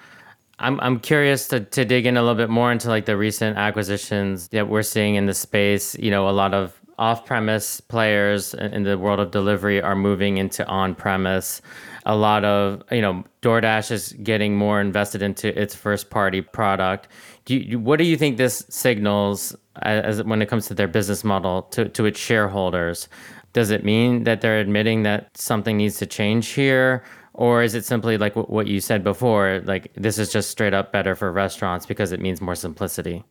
I'm I'm curious to, to dig in a little bit more into like the recent acquisitions that we're seeing in the space. You know, a lot of off-premise players in the world of delivery are moving into on-premise a lot of you know DoorDash is getting more invested into its first party product. Do you, what do you think this signals as when it comes to their business model to, to its shareholders? Does it mean that they're admitting that something needs to change here? Or is it simply like what you said before, like this is just straight up better for restaurants because it means more simplicity?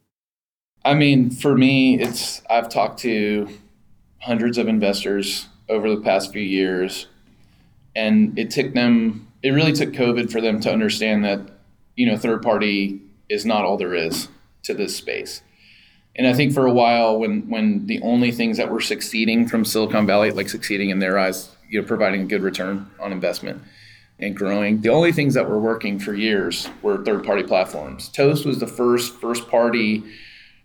I mean, for me, it's I've talked to hundreds of investors over the past few years and it took them it really took covid for them to understand that you know third party is not all there is to this space. And i think for a while when when the only things that were succeeding from silicon valley like succeeding in their eyes you know providing a good return on investment and growing the only things that were working for years were third party platforms. Toast was the first first party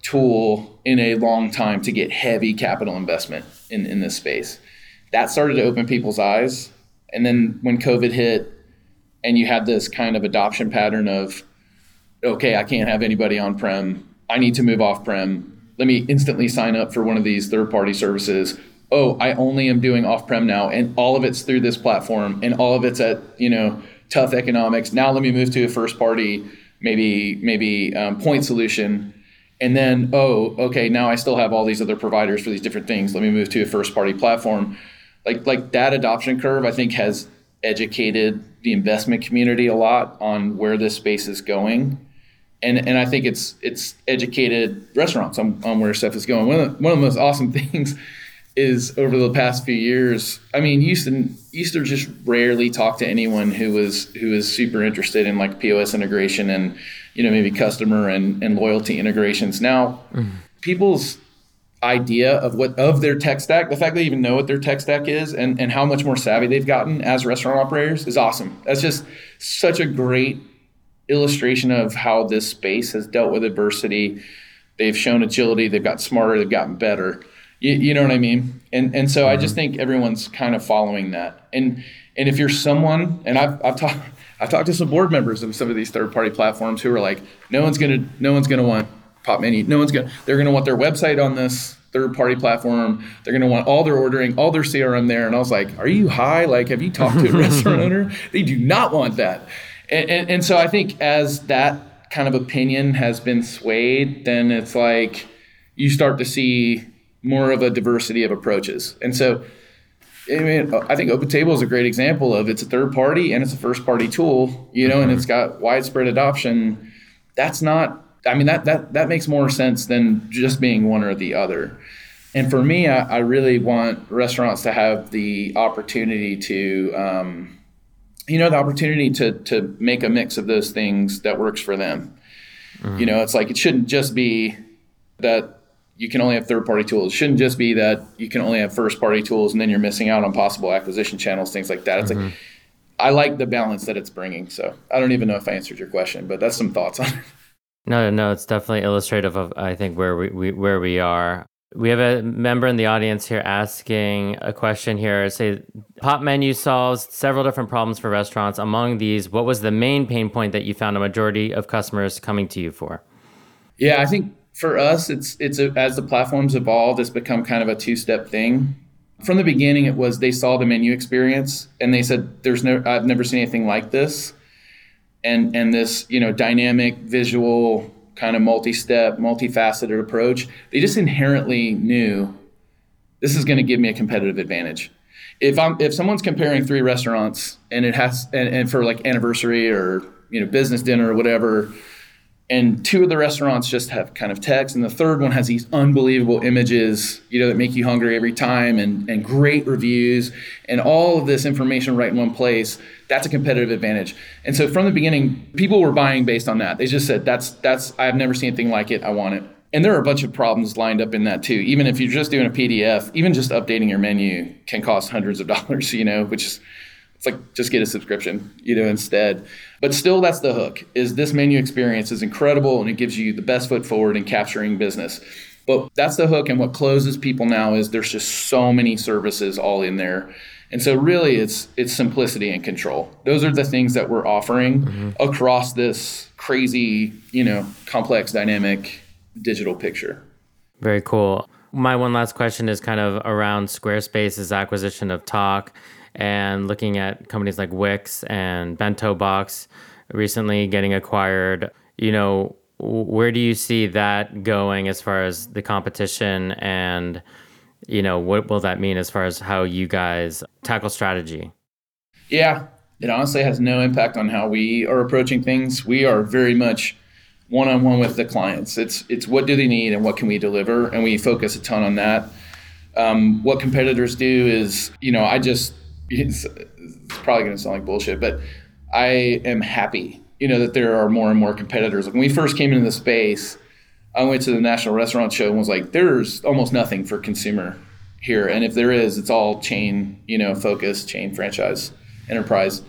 tool in a long time to get heavy capital investment in, in this space that started to open people's eyes and then when COVID hit, and you had this kind of adoption pattern of, okay, I can't have anybody on prem. I need to move off prem. Let me instantly sign up for one of these third party services. Oh, I only am doing off prem now, and all of it's through this platform, and all of it's at you know tough economics. Now let me move to a first party, maybe maybe um, point solution, and then oh, okay, now I still have all these other providers for these different things. Let me move to a first party platform like like that adoption curve, I think has educated the investment community a lot on where this space is going. And, and I think it's it's educated restaurants on, on where stuff is going. One of the, one of the most awesome things is over the past few years. I mean, used to used to just rarely talk to anyone who was who was super interested in like POS integration and you know maybe customer and, and loyalty integrations. Now, mm. people's idea of what of their tech stack, the fact they even know what their tech stack is and, and how much more savvy they've gotten as restaurant operators is awesome. That's just such a great illustration of how this space has dealt with adversity. They've shown agility, they've got smarter, they've gotten better. You, you know what I mean? And and so mm-hmm. I just mm-hmm. think everyone's kind of following that. And and if you're someone, and I've I've talked I've talked to some board members of some of these third party platforms who are like, no one's gonna no one's gonna want Popmenu. No one's gonna. They're gonna want their website on this third party platform. They're gonna want all their ordering, all their CRM there. And I was like, Are you high? Like, have you talked to a restaurant owner? They do not want that. And, and, and so I think as that kind of opinion has been swayed, then it's like you start to see more of a diversity of approaches. And so I mean, I think OpenTable is a great example of it's a third party and it's a first party tool, you know, mm-hmm. and it's got widespread adoption. That's not I mean that that that makes more sense than just being one or the other. And for me, I, I really want restaurants to have the opportunity to, um, you know, the opportunity to to make a mix of those things that works for them. Mm-hmm. You know, it's like it shouldn't just be that you can only have third party tools. It shouldn't just be that you can only have first party tools and then you're missing out on possible acquisition channels, things like that. It's mm-hmm. like I like the balance that it's bringing. So I don't even know if I answered your question, but that's some thoughts on it. No, no, it's definitely illustrative of I think where we, we where we are. We have a member in the audience here asking a question here. Say, Popmenu solves several different problems for restaurants. Among these, what was the main pain point that you found a majority of customers coming to you for? Yeah, I think for us, it's it's a, as the platforms evolved, it's become kind of a two step thing. From the beginning, it was they saw the menu experience and they said, "There's no, I've never seen anything like this." and and this you know dynamic visual kind of multi-step multifaceted approach they just inherently knew this is going to give me a competitive advantage if i'm if someone's comparing three restaurants and it has and, and for like anniversary or you know business dinner or whatever and two of the restaurants just have kind of text and the third one has these unbelievable images you know that make you hungry every time and, and great reviews. And all of this information right in one place that's a competitive advantage. And so from the beginning people were buying based on that. They just said that's that's i've never seen anything like it. I want it. And there are a bunch of problems lined up in that too. Even if you're just doing a pdf even just updating your menu can cost hundreds of dollars you know which is it's like just get a subscription, you know, instead. But still, that's the hook. Is this menu experience is incredible and it gives you the best foot forward in capturing business. But that's the hook. And what closes people now is there's just so many services all in there. And so really it's it's simplicity and control. Those are the things that we're offering mm-hmm. across this crazy, you know, complex dynamic digital picture. Very cool. My one last question is kind of around Squarespace's acquisition of Tock and looking at companies like Wix and BentoBox recently getting acquired, you know, where do you see that going as far as the competition? And you know what will that mean as far as how you guys tackle strategy? Yeah it honestly has no impact on how we are approaching things. We are very much one-on-one with the clients. It's it's what do they need and what can we deliver? And we focus a ton on that. Um, what competitors do is you know i just it's, it's probably going to sound like bullshit, but I am happy, you know, that there are more and more competitors. When we first came into the space, I went to the National Restaurant Show and was like, there's almost nothing for consumer here, and if there is, it's all chain, you know, focus, chain franchise, enterprise.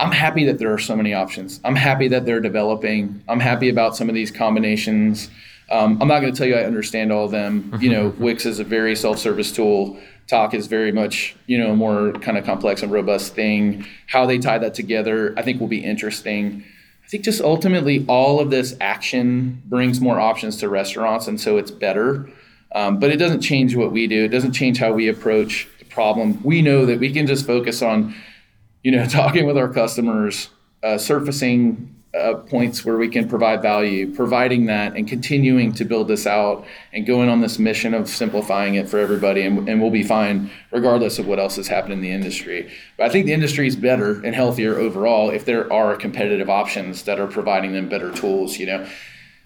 I'm happy that there are so many options. I'm happy that they're developing. I'm happy about some of these combinations. Um, I'm not going to tell you I understand all of them. You know, Wix is a very self-service tool. Tock is very much, you know, a more kind of complex and robust thing. How they tie that together, I think will be interesting. I think just ultimately all of this action brings more options to restaurants, and so it's better. Um, but it doesn't change what we do. It doesn't change how we approach the problem. We know that we can just focus on, you know, talking with our customers, uh, surfacing uh, points where we can provide value, providing that and continuing to build this out and going on this mission of simplifying it for everybody. And, and we'll be fine regardless of what else has happened in the industry. But I think the industry is better and healthier overall if there are competitive options that are providing them better tools, you know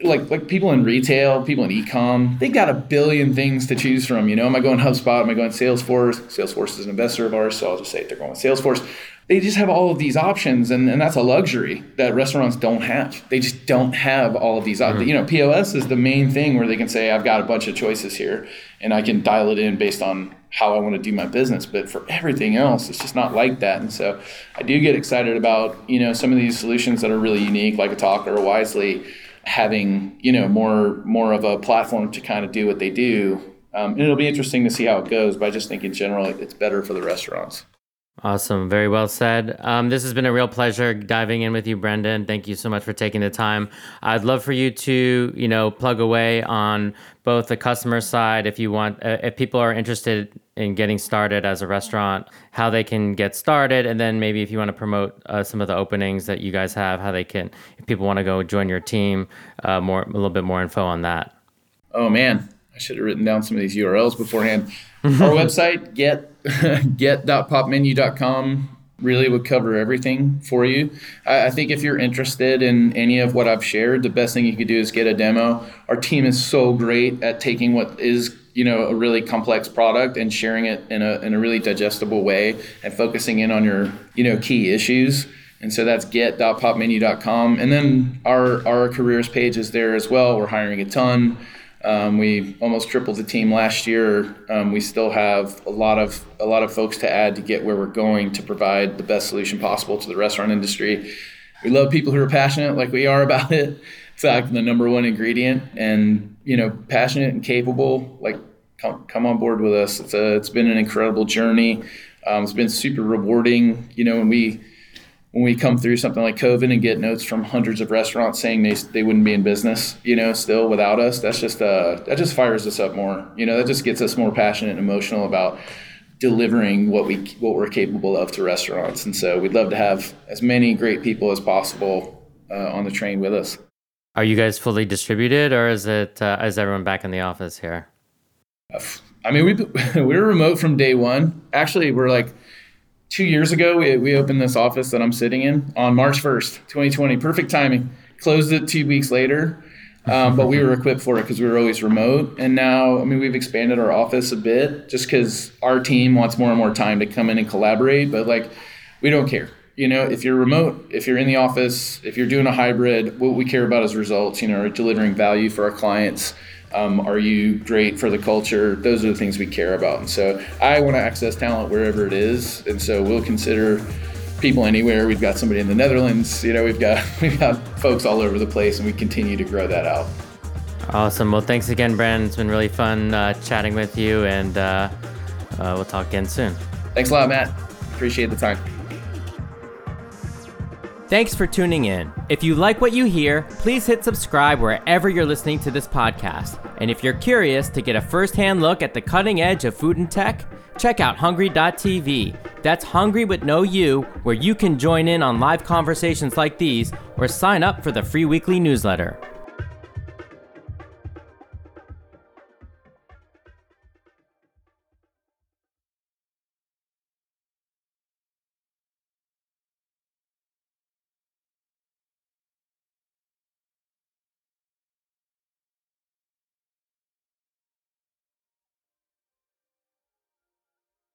like like people in retail, people in e-com, they got a billion things to choose from. You know, am I going HubSpot? Am I going Salesforce? Salesforce is an investor of ours, so I'll just say they're going with Salesforce they just have all of these options and, and that's a luxury that restaurants don't have. They just don't have all of these mm-hmm. you know pos is the main thing where they can say i've got a bunch of choices here and i can dial it in based on how i want to do my business. But for everything else it's just not like that. And so i do get excited about you know some of these solutions that are really unique like a Tock or a Wisely having you know more more of a platform to kind of do what they do. Um, and it'll be interesting to see how it goes but i just think in general it's better for the restaurants Awesome. Very well said. Um, this has been a real pleasure diving in with you, Brendan. Thank you so much for taking the time. I'd love for you to, you know, plug away on both the customer side, if you want, uh, if people are interested in getting started as a restaurant, how they can get started, and then maybe if you want to promote uh, some of the openings that you guys have, how they can, if people want to go join your team, uh, more a little bit more info on that. Oh man, I should have written down some of these URLs beforehand. Our website, get get.popmenu.com really would cover everything for you. I, I, think if you're interested in any of what I've shared, the best thing you could do is get a demo. Our team is so great at taking what is you know a really complex product and sharing it in a in a really digestible way and focusing in on your you know key issues. And so that's get.popmenu.com. And then our our careers page is there as well. We're hiring a ton. Um, we almost tripled the team last year. Um, we still have a lot of a lot of folks to add to get where we're going to provide the best solution possible to the restaurant industry. We love people who are passionate, like we are about it. In fact, the number one ingredient, and you know, passionate and capable. Like, come come on board with us. It's a it's been an incredible journey. Um, it's been super rewarding. You know, when we when we come through something like COVID and get notes from hundreds of restaurants saying they, they wouldn't be in business, you know, still without us, that's just uh, that just fires us up more. You know, that just gets us more passionate and emotional about delivering what we what we're capable of to restaurants. And so we'd love to have as many great people as possible uh, on the train with us. Are you guys fully distributed, or is it uh, is everyone back in the office here? I mean, we we were remote from day one. Actually, we're like two years ago, we, we opened this office that I'm sitting in on March 1st, 2020. Perfect timing. closed it two weeks later. Um, but we were equipped for it because we were always remote. And now, I mean, we've expanded our office a bit just because our team wants more and more time to come in and collaborate. But like, we don't care. You know, if you're remote, if you're in the office, if you're doing a hybrid, what we care about is results. You know, delivering value for our clients. Um, are you great for the culture? Those are the things we care about. And so I want to access talent wherever it is. And so we'll consider people anywhere. We've got somebody in the Netherlands. You know, we've got we've got folks all over the place, and we continue to grow that out. Awesome. Well, thanks again, Brendan. It's been really fun uh, chatting with you, and uh, uh, we'll talk again soon. Thanks a lot, Matt. Appreciate the time. Thanks for tuning in. If you like what you hear, please hit subscribe wherever you're listening to this podcast. And if you're curious to get a first hand look at the cutting edge of food and tech, check out hngry.tv. That's hungry with no U, where you can join in on live conversations like these or sign up for the free weekly newsletter.